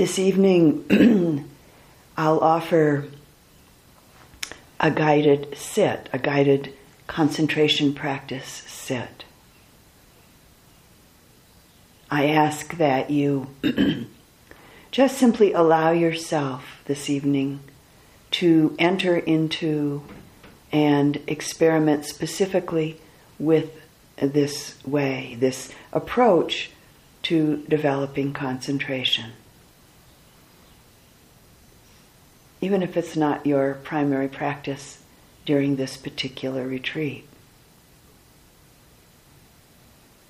This evening, I'll offer a guided sit, a guided concentration practice sit. I ask that you just simply allow yourself this evening to enter into and experiment specifically with this way, this approach to developing concentration. Even if it's not your primary practice during this particular retreat,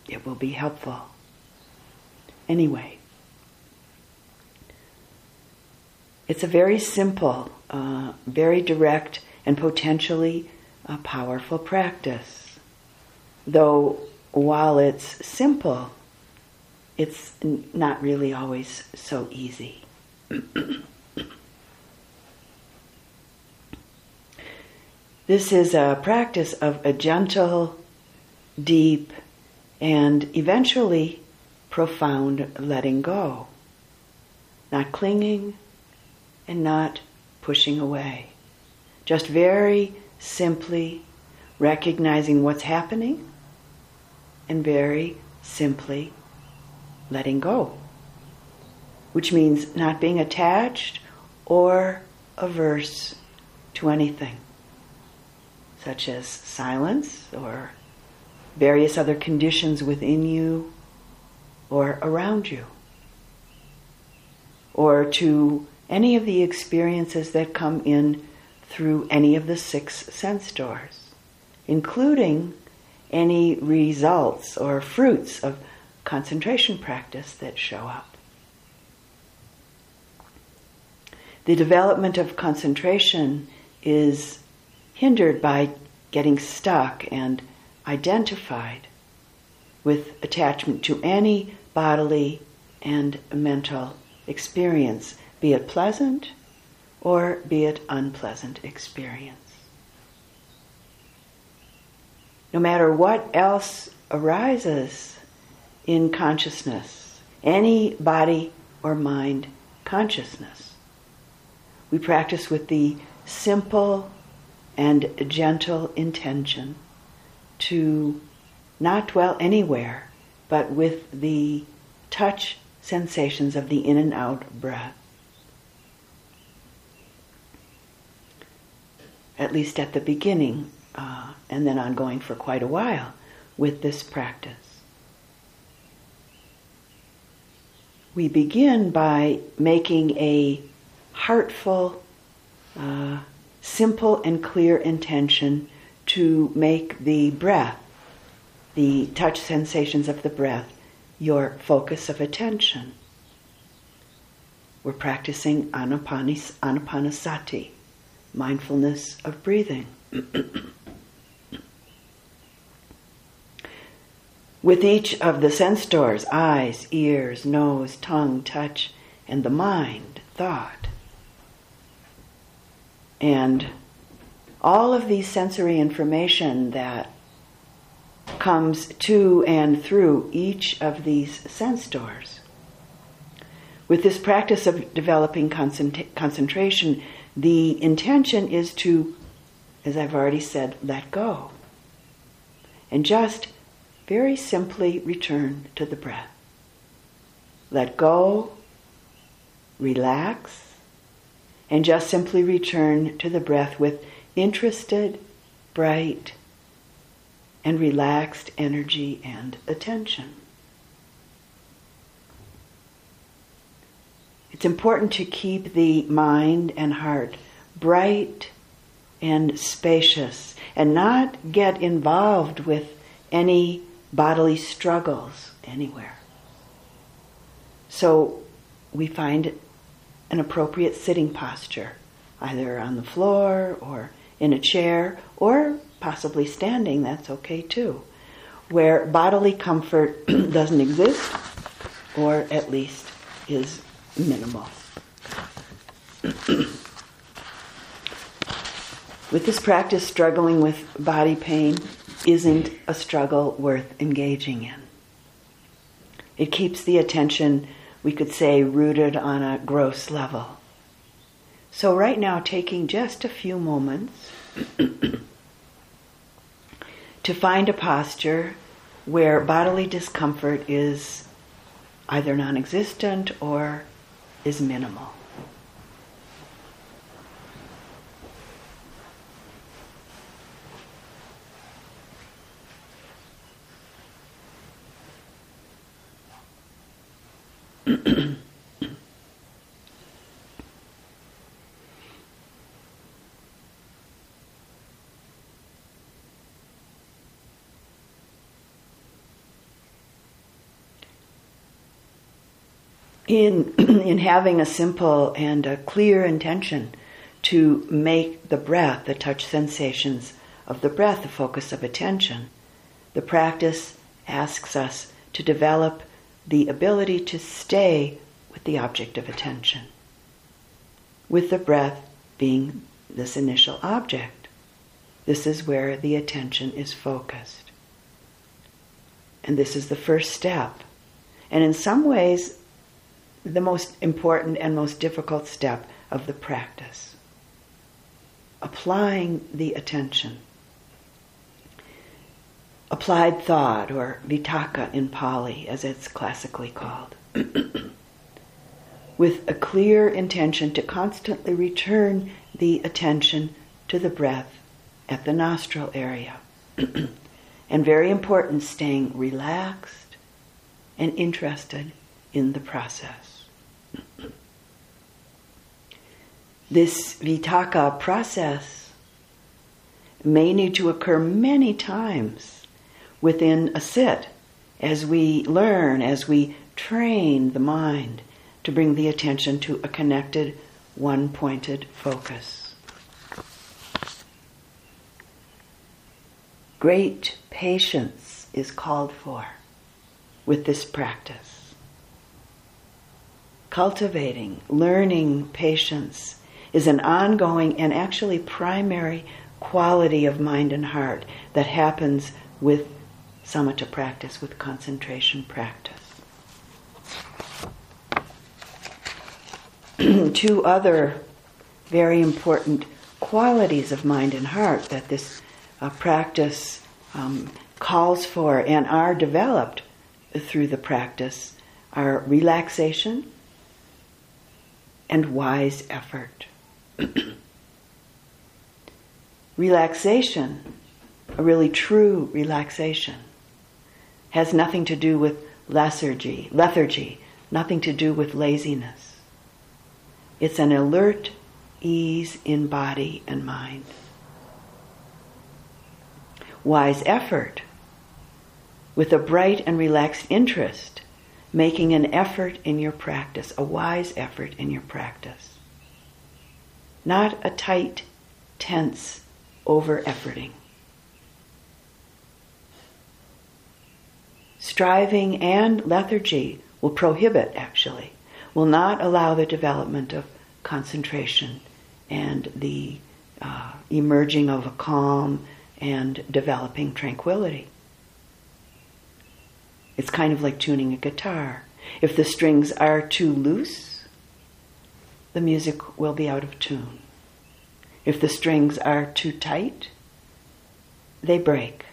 it will be helpful. Anyway, it's a very simple, uh, very direct, and potentially a powerful practice. Though while it's simple, it's not really always so easy. this is a practice of a gentle, deep, and eventually profound letting go. Not clinging and not pushing away. Just very simply recognizing what's happening and very simply letting go, which means not being attached or averse to anything, such as silence or various other conditions within you or around you, or to any of the experiences that come in through any of the six sense doors, including any results or fruits of concentration practice that show up. The development of concentration is hindered by getting stuck and identified with attachment to any bodily and mental experience, be it pleasant or be it unpleasant experience. No matter what else arises in consciousness, any body or mind consciousness, we practice with the simple and gentle intention to not dwell anywhere but with the touch sensations of the in and out breath. At least at the beginning, uh, and then ongoing for quite a while with this practice. We begin by making a heartful, uh, simple, and clear intention to make the breath the touch sensations of the breath your focus of attention. We're practicing anapanis, anapanasati, mindfulness of breathing. With each of the sense doors eyes, ears, nose, tongue, touch, and the mind, thought. And all of these sensory information that comes to and through each of these sense doors. With this practice of developing concentration, the intention is to, as I've already said, let go. And just very simply return to the breath. Let go, relax, and just simply return to the breath with interested, bright, and relaxed energy and attention. It's important to keep the mind and heart bright and spacious and not get involved with any bodily struggles anywhere. So we find an appropriate sitting posture, either on the floor or in a chair or possibly standing, that's okay too. Where bodily comfort doesn't exist, or at least is minimal. with this practice, struggling with body pain isn't a struggle worth engaging in. It keeps the attention we could say rooted on a gross level. So, right now, taking just a few moments to find a posture where bodily discomfort is either non existent or is minimal. In in having a simple and a clear intention to make the breath, the touch sensations of the breath, the focus of attention, the practice asks us to develop the ability to stay with the object of attention, with the breath being this initial object. This is where the attention is focused. And this is the first step. And in some ways, the most important and most difficult step of the practice. Applying the attention. Applied thought, or vitakka in Pali, as it's classically called. With a clear intention to constantly return the attention to the breath at the nostril area. and very important, staying relaxed and interested in the process. This vitakka process may need to occur many times within a sit as we learn, as we train the mind to bring the attention to a connected, one pointed focus. Great patience is called for with this practice cultivating, learning patience is an ongoing and actually primary quality of mind and heart that happens with samatha practice, with concentration practice. Two other very important qualities of mind and heart that this uh, practice um, calls for and are developed through the practice are relaxation and wise effort. relaxation, a really true relaxation, has nothing to do with lethargy, lethargy, nothing to do with laziness. It's an alert ease in body and mind. Wise effort, with a bright and relaxed interest making an effort in your practice, a wise effort in your practice. Not a tight, tense, over efforting. Striving and lethargy will prohibit, actually, will not allow the development of concentration and the uh, emerging of a calm and developing tranquility. It's kind of like tuning a guitar. If the strings are too loose, the music will be out of tune. If the strings are too tight, they break.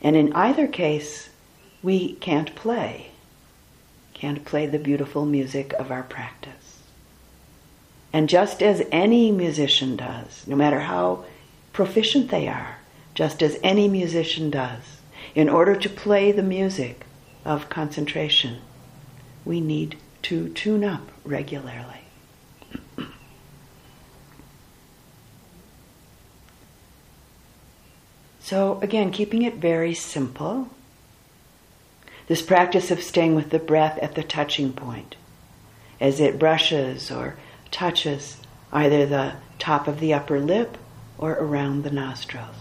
And in either case, we can't play. Can't play the beautiful music of our practice. And just as any musician does, no matter how proficient they are, just as any musician does, in order to play the music of concentration, we need to tune up regularly. So, again, keeping it very simple. This practice of staying with the breath at the touching point as it brushes or touches either the top of the upper lip or around the nostrils.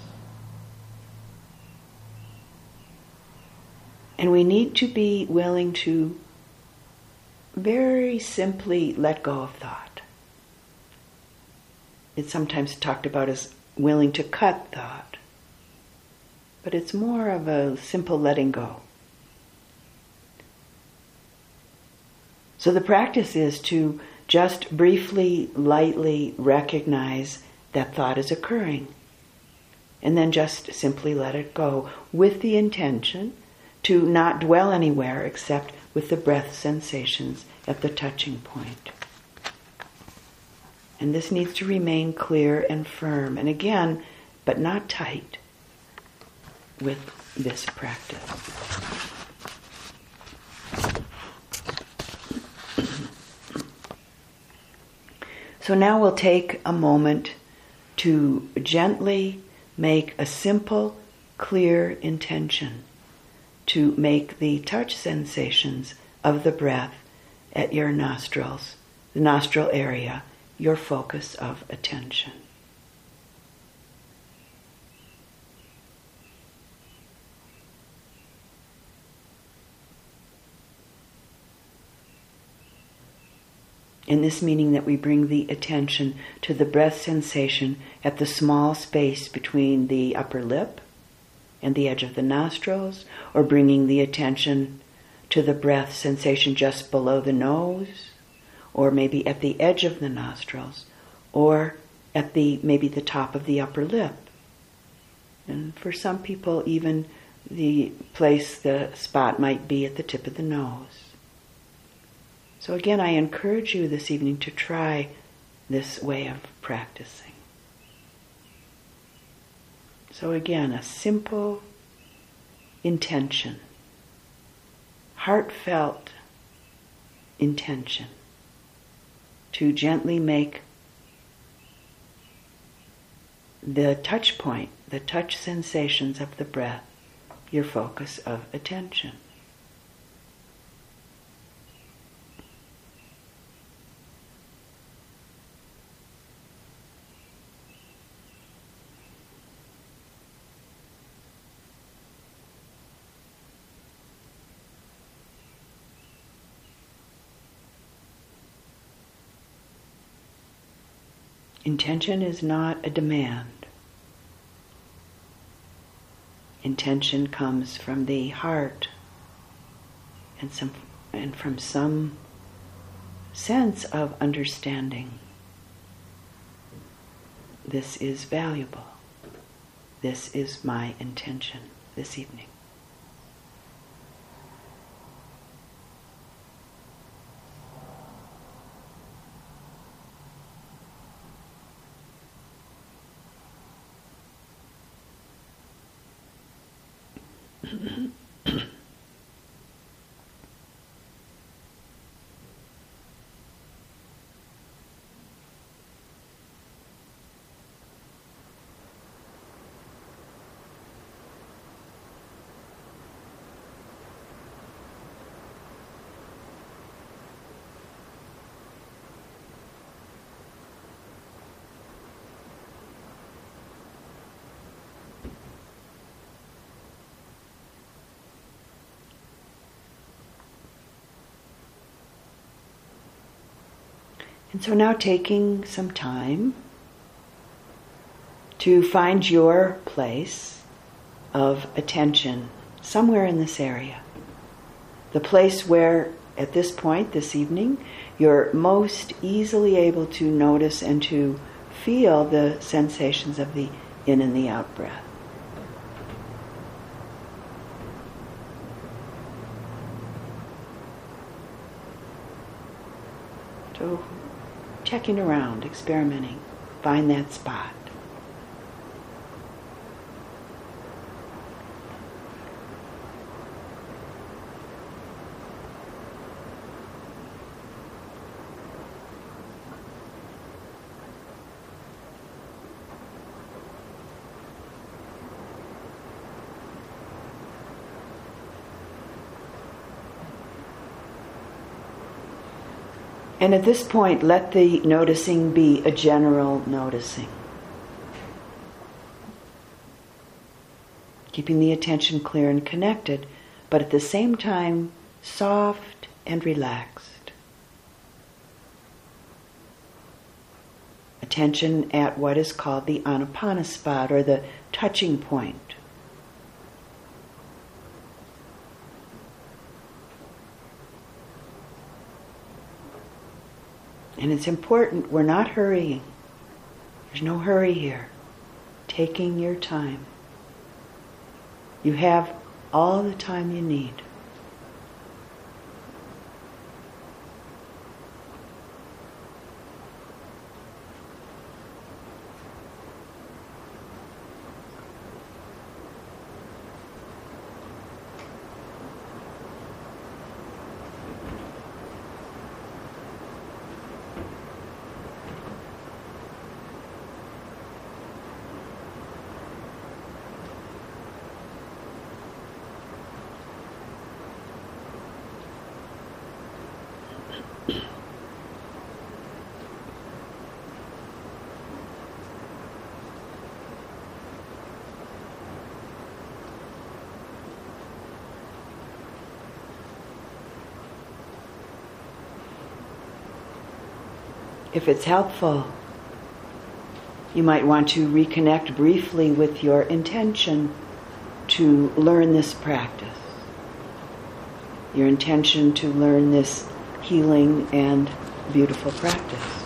And we need to be willing to very simply let go of thought. It's sometimes talked about as willing to cut thought, but it's more of a simple letting go. So the practice is to just briefly, lightly recognize that thought is occurring. And then just simply let it go with the intention to not dwell anywhere except with the breath sensations at the touching point. And this needs to remain clear and firm. And again, but not tight with this practice. So now we'll take a moment to gently make a simple, clear intention to make the touch sensations of the breath at your nostrils, the nostril area, your focus of attention. In this meaning that we bring the attention to the breath sensation at the small space between the upper lip and the edge of the nostrils, or bringing the attention to the breath sensation just below the nose, or maybe at the edge of the nostrils, or at the maybe the top of the upper lip. And for some people, even the place, the spot might be at the tip of the nose. So, again, I encourage you this evening to try this way of practicing. So, again, a simple intention, heartfelt intention to gently make the touch point, the touch sensations of the breath, your focus of attention. Intention is not a demand. Intention comes from the heart and, some, and from some sense of understanding. This is valuable. This is my intention this evening. And so now taking some time to find your place of attention somewhere in this area. The place where, at this point, this evening, you're most easily able to notice and to feel the sensations of the in and the out breath. So checking around, experimenting, find that spot. And at this point, let the noticing be a general noticing. Keeping the attention clear and connected, but at the same time, soft and relaxed. Attention at what is called the anapana spot or the touching point. And it's important, we're not hurrying. There's no hurry here. Taking your time. You have all the time you need. If it's helpful, you might want to reconnect briefly with your intention to learn this practice. Your intention to learn this healing and beautiful practice.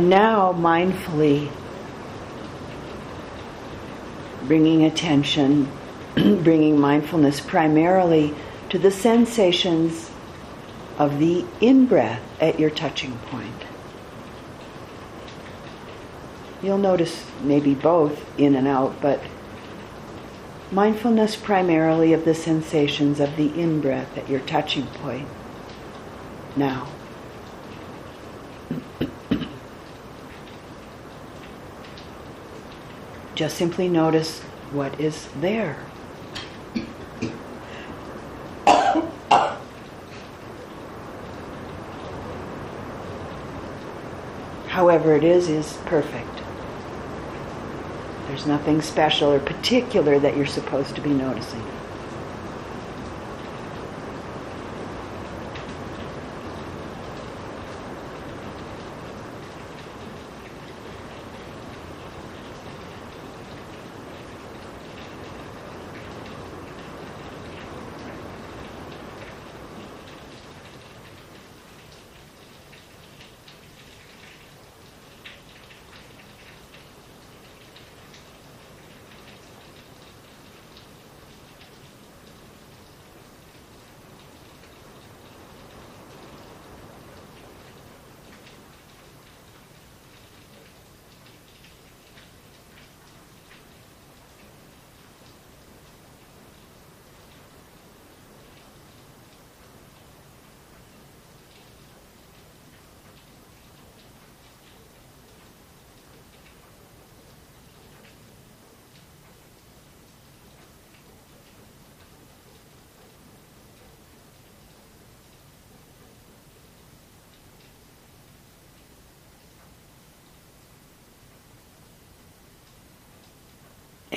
And now, mindfully, bringing attention, bringing mindfulness primarily to the sensations of the in breath at your touching point. You'll notice maybe both in and out, but mindfulness primarily of the sensations of the in breath at your touching point now. Just simply notice what is there. However, it is, is perfect. There's nothing special or particular that you're supposed to be noticing.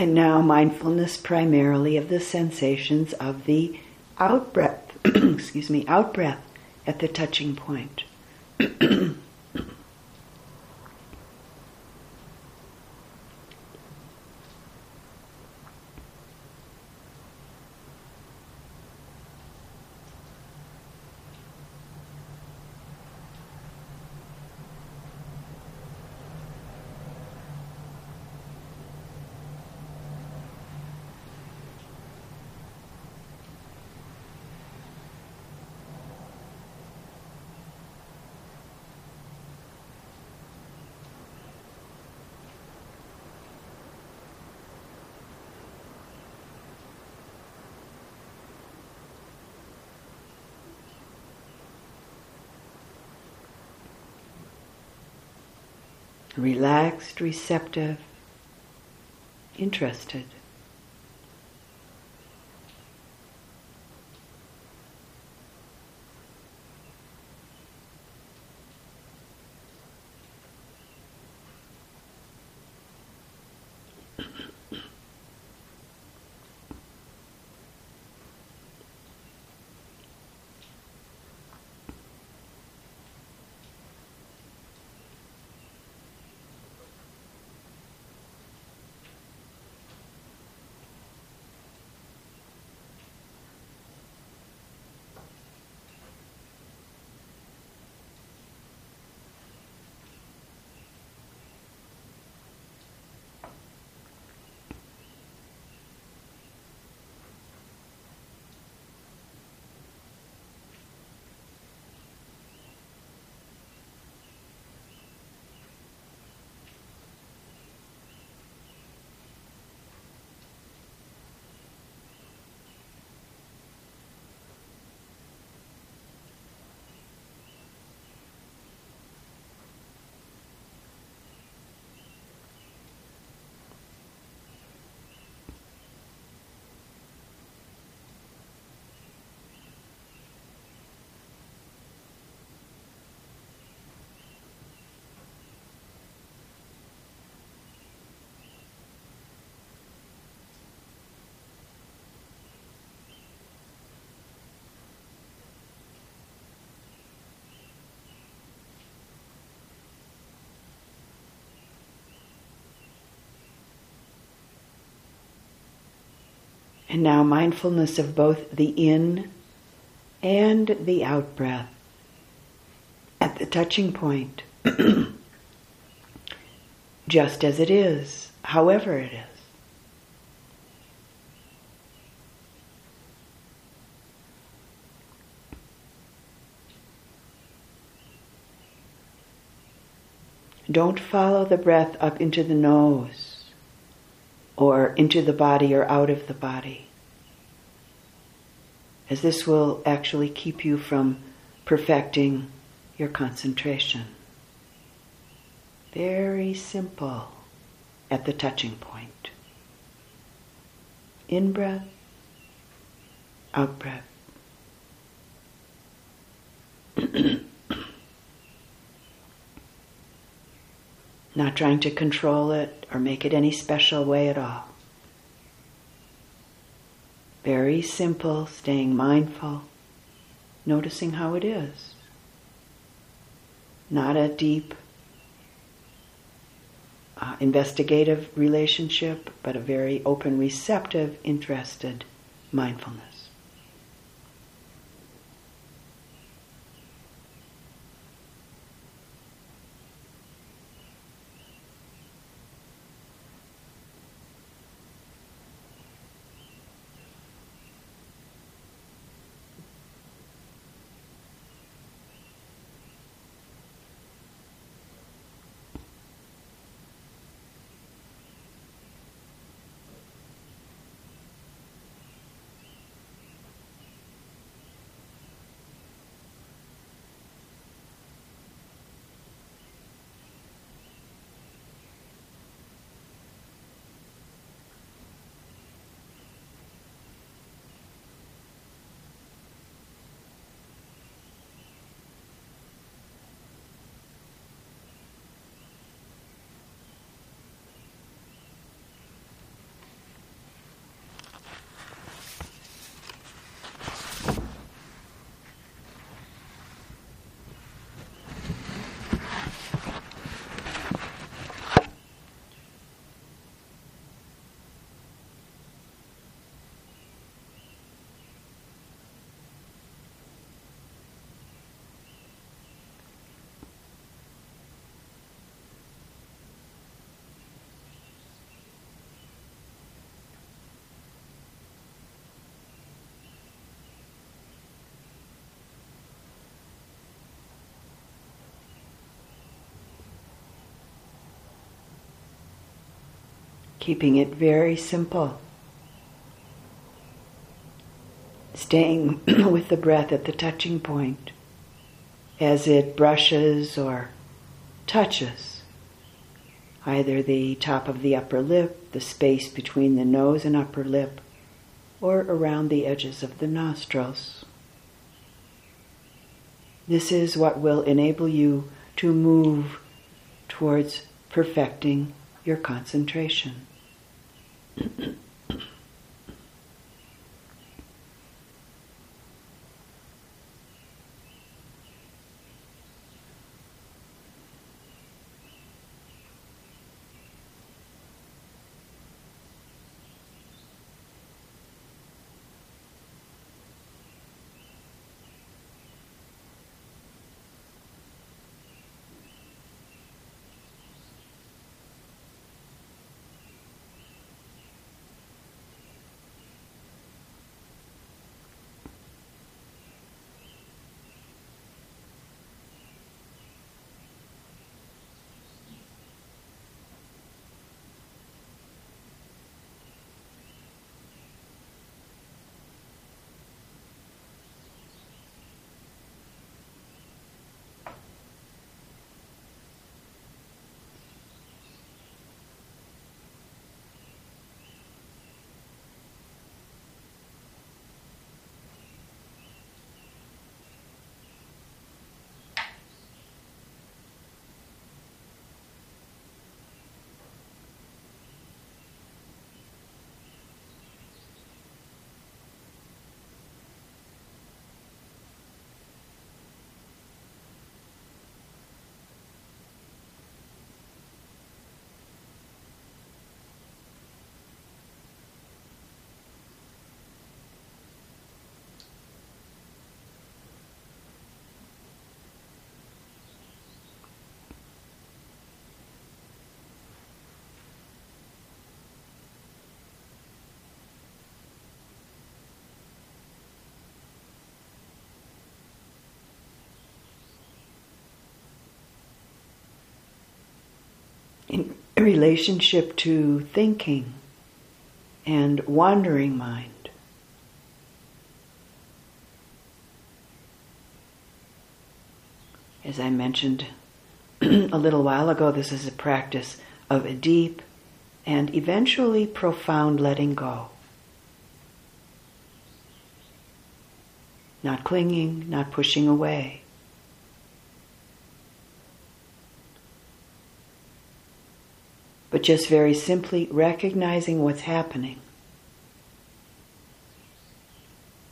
And now mindfulness primarily of the sensations of the out breath, excuse me, out breath at the touching point. relaxed, receptive, interested. And now mindfulness of both the in and the out breath at the touching point, just as it is, however it is. Don't follow the breath up into the nose or into the body or out of the body. As this will actually keep you from perfecting your concentration. Very simple at the touching point. In breath, out breath. not trying to control it or make it any special way at all. Very simple, staying mindful, noticing how it is. Not a deep, uh, investigative relationship, but a very open, receptive, interested mindfulness. Keeping it very simple. Staying with the breath at the touching point as it brushes or touches either the top of the upper lip, the space between the nose and upper lip, or around the edges of the nostrils. This is what will enable you to move towards perfecting your concentration. Mm-hmm. In relationship to thinking and wandering mind. As I mentioned a little while ago, this is a practice of a deep and eventually profound letting go. Not clinging, not pushing away. Just very simply recognizing what's happening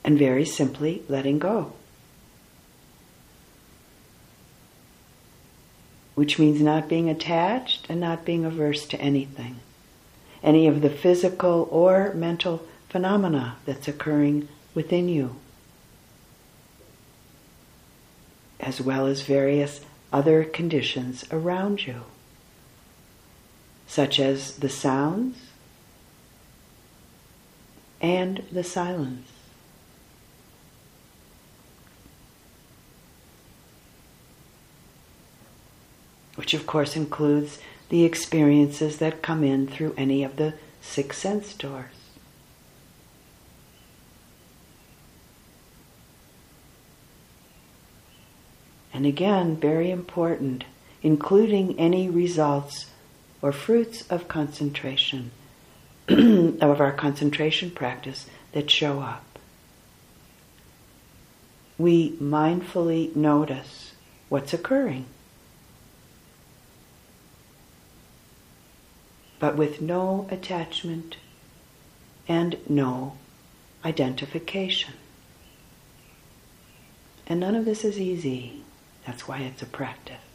and very simply letting go. Which means not being attached and not being averse to anything, any of the physical or mental phenomena that's occurring within you, as well as various other conditions around you such as the sounds and the silence. Which, of course, includes the experiences that come in through any of the six sense doors. And again, very important, including any results or fruits of concentration, of our concentration practice that show up. We mindfully notice what's occurring, but with no attachment and no identification. And none of this is easy. That's why it's a practice.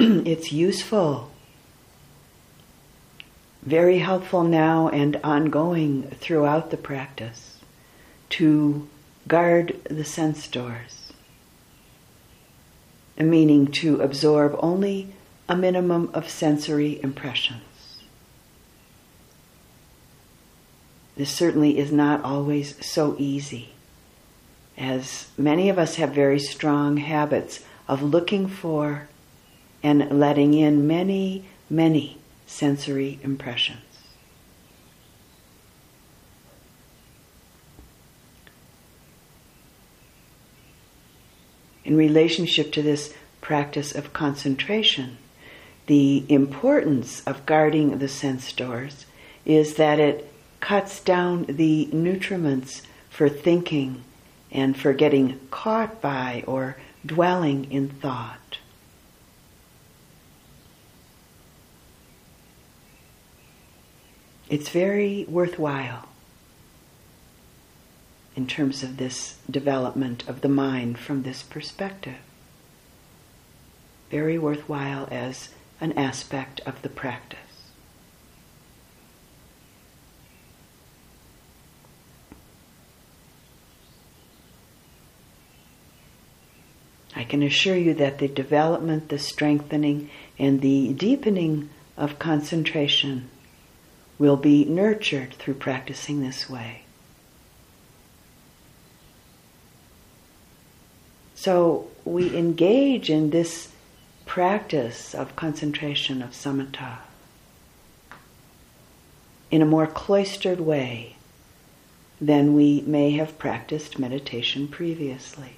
it's useful, very helpful now and ongoing throughout the practice to guard the sense doors, meaning to absorb only a minimum of sensory impressions. This certainly is not always so easy, as many of us have very strong habits of looking for and letting in many, many sensory impressions. In relationship to this practice of concentration, the importance of guarding the sense doors is that it cuts down the nutriments for thinking and for getting caught by or dwelling in thought. It's very worthwhile in terms of this development of the mind from this perspective. Very worthwhile as an aspect of the practice. I can assure you that the development, the strengthening, and the deepening of concentration will be nurtured through practicing this way. So we engage in this practice of concentration of samatha in a more cloistered way than we may have practiced meditation previously.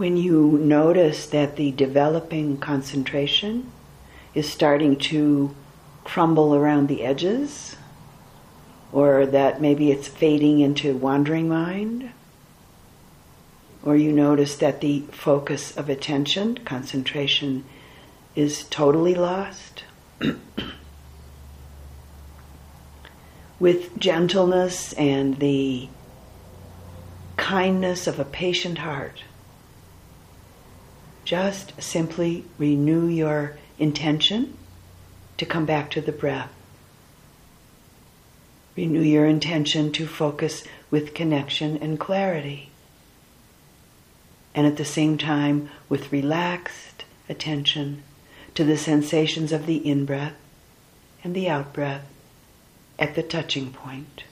When you notice that the developing concentration is starting to crumble around the edges, or that maybe it's fading into wandering mind, or you notice that the focus of attention, concentration, is totally lost. With gentleness and the kindness of a patient heart, just simply renew your intention to come back to the breath. Renew your intention to focus with connection and clarity. And at the same time, with relaxed attention to the sensations of the in breath and the out breath at the touching point.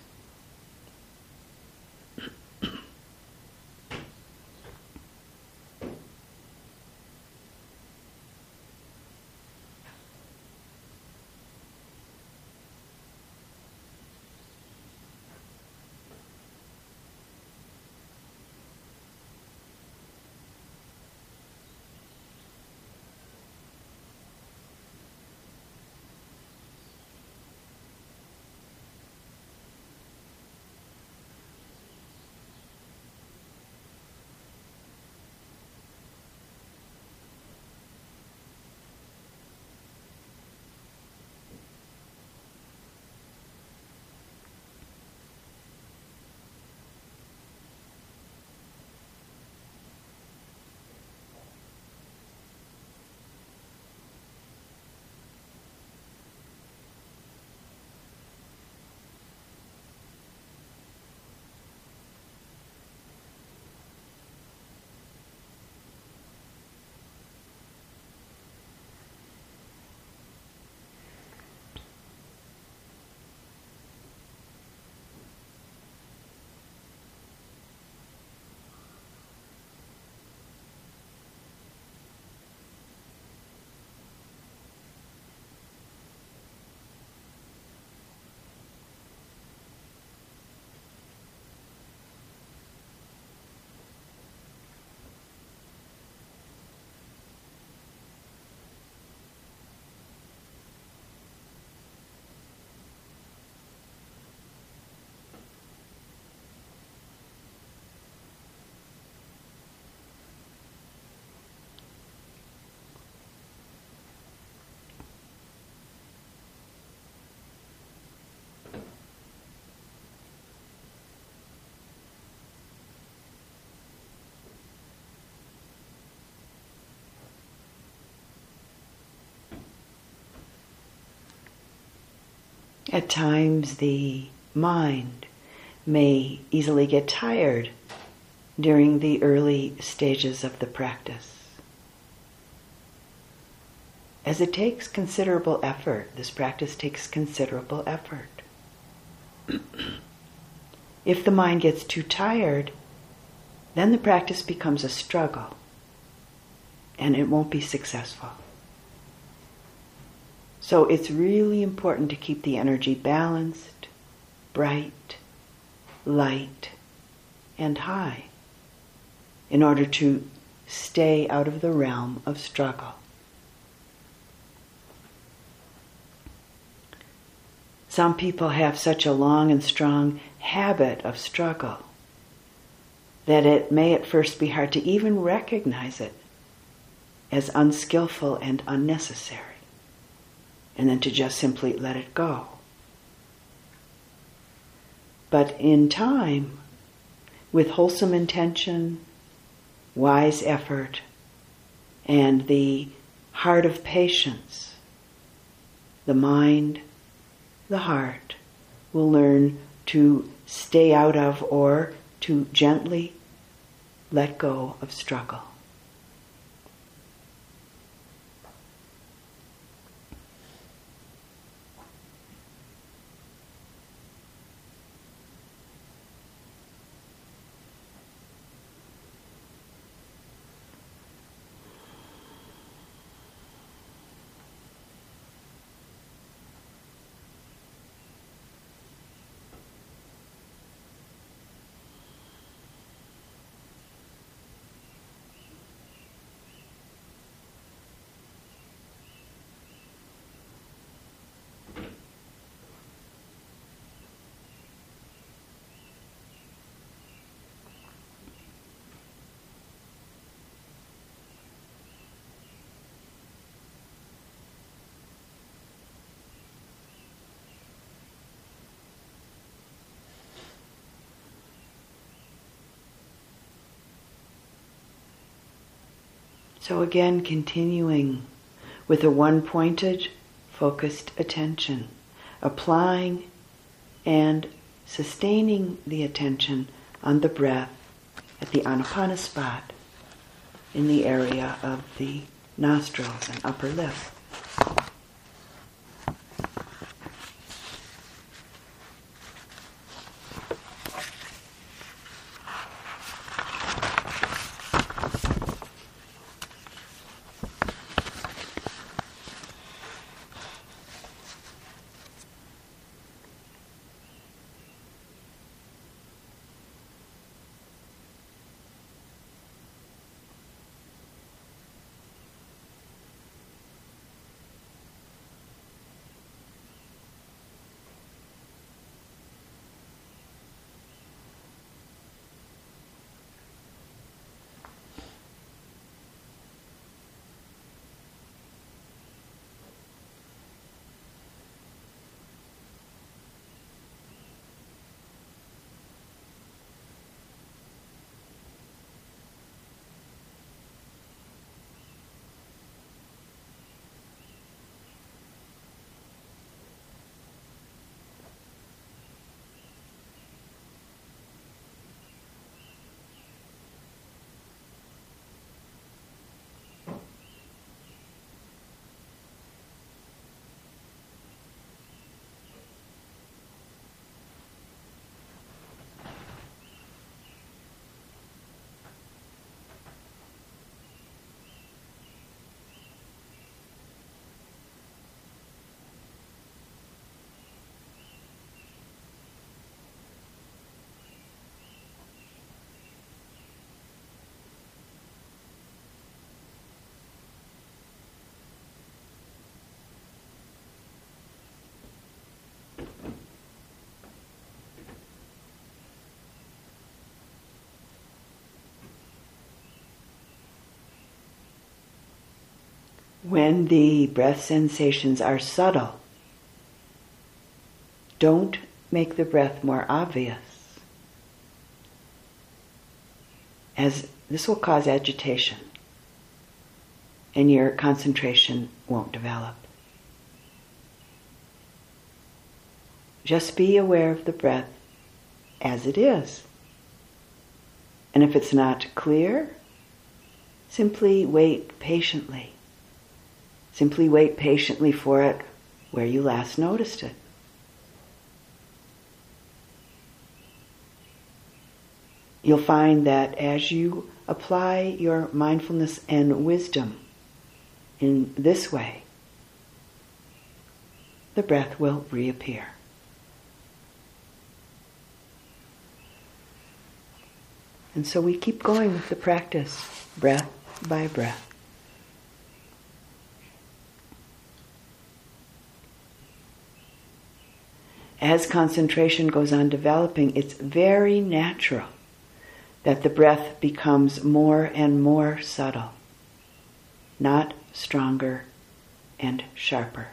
At times, the mind may easily get tired during the early stages of the practice. As it takes considerable effort, this practice takes considerable effort. if the mind gets too tired, then the practice becomes a struggle and it won't be successful. So it's really important to keep the energy balanced, bright, light, and high in order to stay out of the realm of struggle. Some people have such a long and strong habit of struggle that it may at first be hard to even recognize it as unskillful and unnecessary and then to just simply let it go. But in time, with wholesome intention, wise effort, and the heart of patience, the mind, the heart will learn to stay out of or to gently let go of struggle. So again, continuing with a one pointed, focused attention, applying and sustaining the attention on the breath at the anapana spot in the area of the nostrils and upper lip. When the breath sensations are subtle, don't make the breath more obvious, as this will cause agitation and your concentration won't develop. Just be aware of the breath as it is. And if it's not clear, simply wait patiently. Simply wait patiently for it where you last noticed it. You'll find that as you apply your mindfulness and wisdom in this way, the breath will reappear. And so we keep going with the practice, breath by breath. As concentration goes on developing, it's very natural that the breath becomes more and more subtle, not stronger and sharper.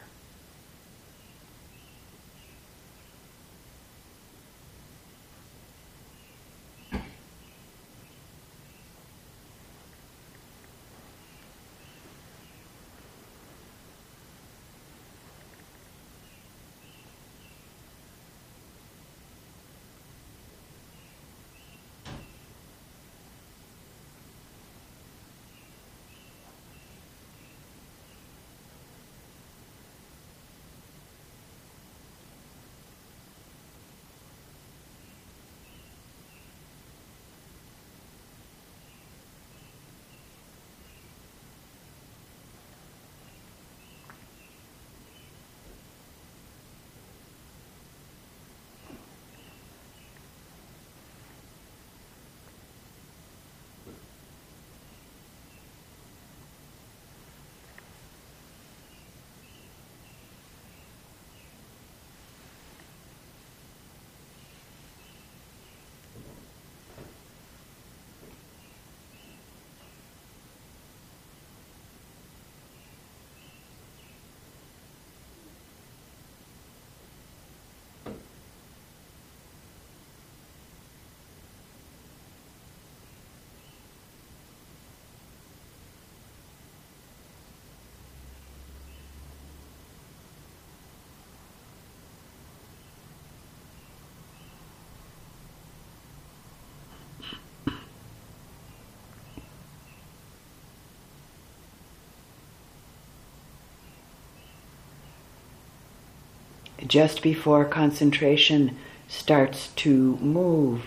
Just before concentration starts to move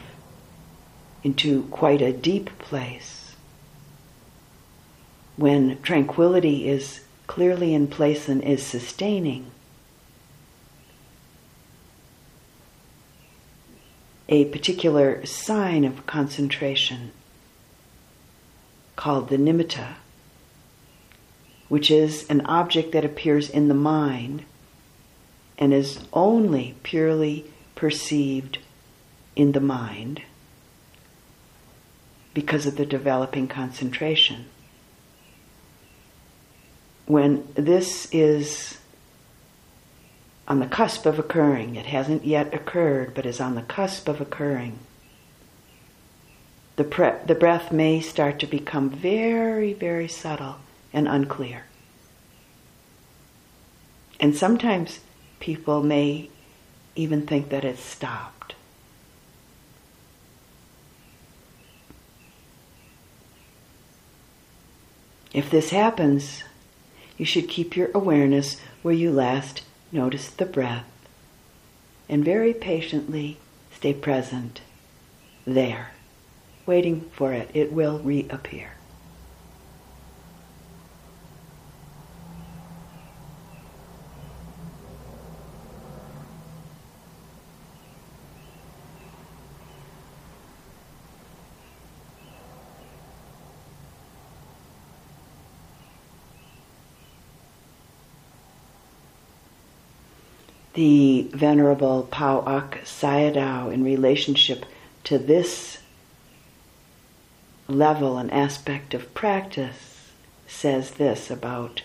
into quite a deep place, when tranquility is clearly in place and is sustaining, a particular sign of concentration called the nimitta, which is an object that appears in the mind and is only purely perceived in the mind because of the developing concentration. When this is on the cusp of occurring, it hasn't yet occurred, but is on the cusp of occurring, the, pre- the breath may start to become very, very subtle and unclear. And sometimes people may even think that it's stopped. If this happens, you should keep your awareness where you last noticed the breath and very patiently stay present there, waiting for it. It will reappear. The Venerable Pa Auk Sayadaw in relationship to this level and aspect of practice says this about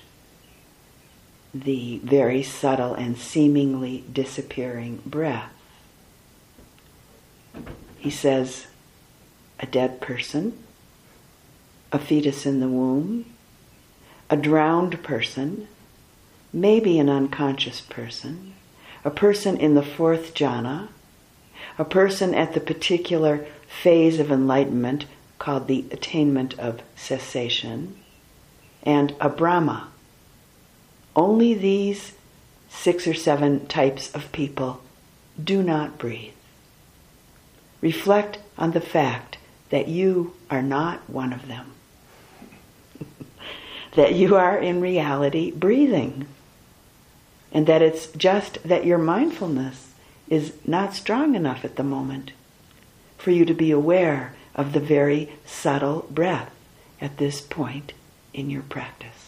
the very subtle and seemingly disappearing breath. He says, a dead person, a fetus in the womb, a drowned person, maybe an unconscious person, a person in the fourth jhana, a person at the particular phase of enlightenment called the attainment of cessation, and a Brahma. Only these six or seven types of people do not breathe. Reflect on the fact that you are not one of them. that you are in reality breathing and that it's just that your mindfulness is not strong enough at the moment for you to be aware of the very subtle breath at this point in your practice.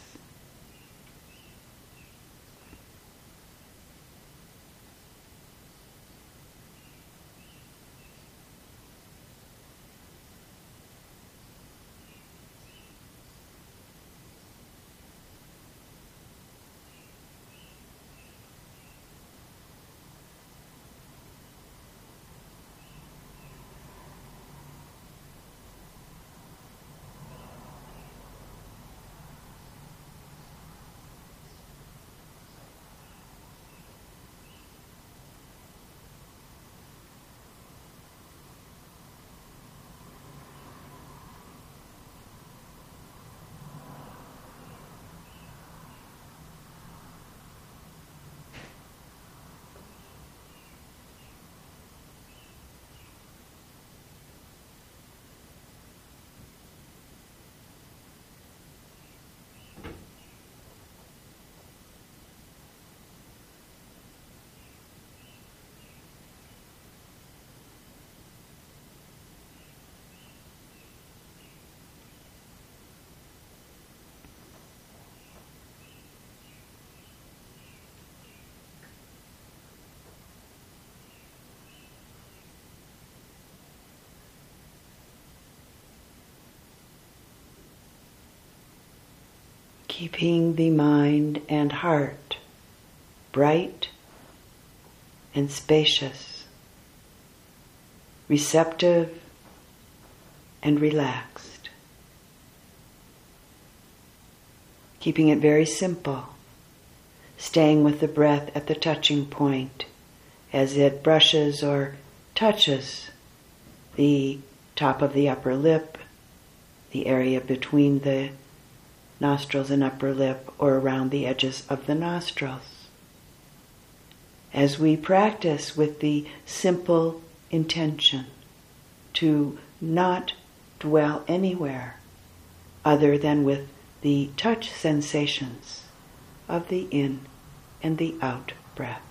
Keeping the mind and heart bright and spacious, receptive and relaxed. Keeping it very simple, staying with the breath at the touching point as it brushes or touches the top of the upper lip, the area between the nostrils and upper lip or around the edges of the nostrils. as we practice with the simple intention to not dwell anywhere other than with the touch sensations of the in and the out breath.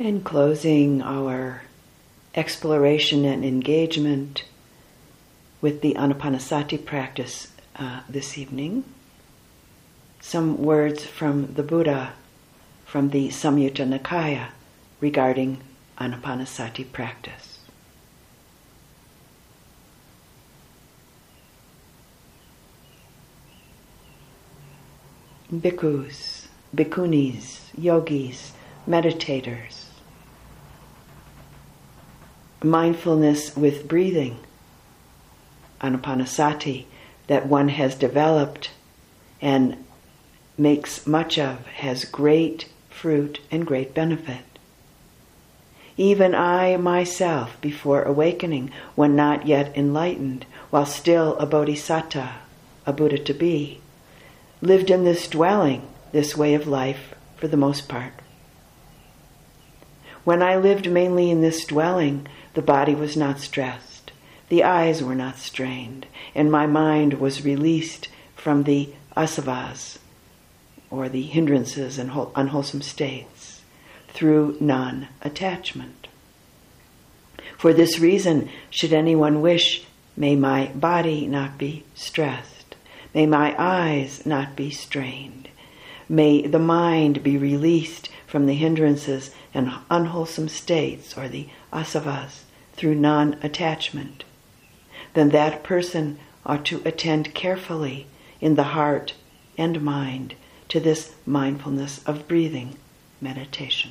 In closing our exploration and engagement with the Anapanasati practice uh, this evening, some words from the Buddha from the Samyutta Nikaya regarding Anapanasati practice. Bhikkhus, bhikkhunis, yogis, meditators, mindfulness with breathing, anapanasati, that one has developed and makes much of, has great fruit and great benefit. Even I myself, before awakening, when not yet enlightened, while still a bodhisattva, a Buddha to be, lived in this dwelling, this way of life, for the most part. When I lived mainly in this dwelling, the body was not stressed, the eyes were not strained, and my mind was released from the asavas, or the hindrances and unwholesome states, through non attachment. For this reason, should anyone wish, may my body not be stressed, may my eyes not be strained, may the mind be released from the hindrances and unwholesome states, or the asavas, through non attachment, then that person ought to attend carefully in the heart and mind to this mindfulness of breathing meditation.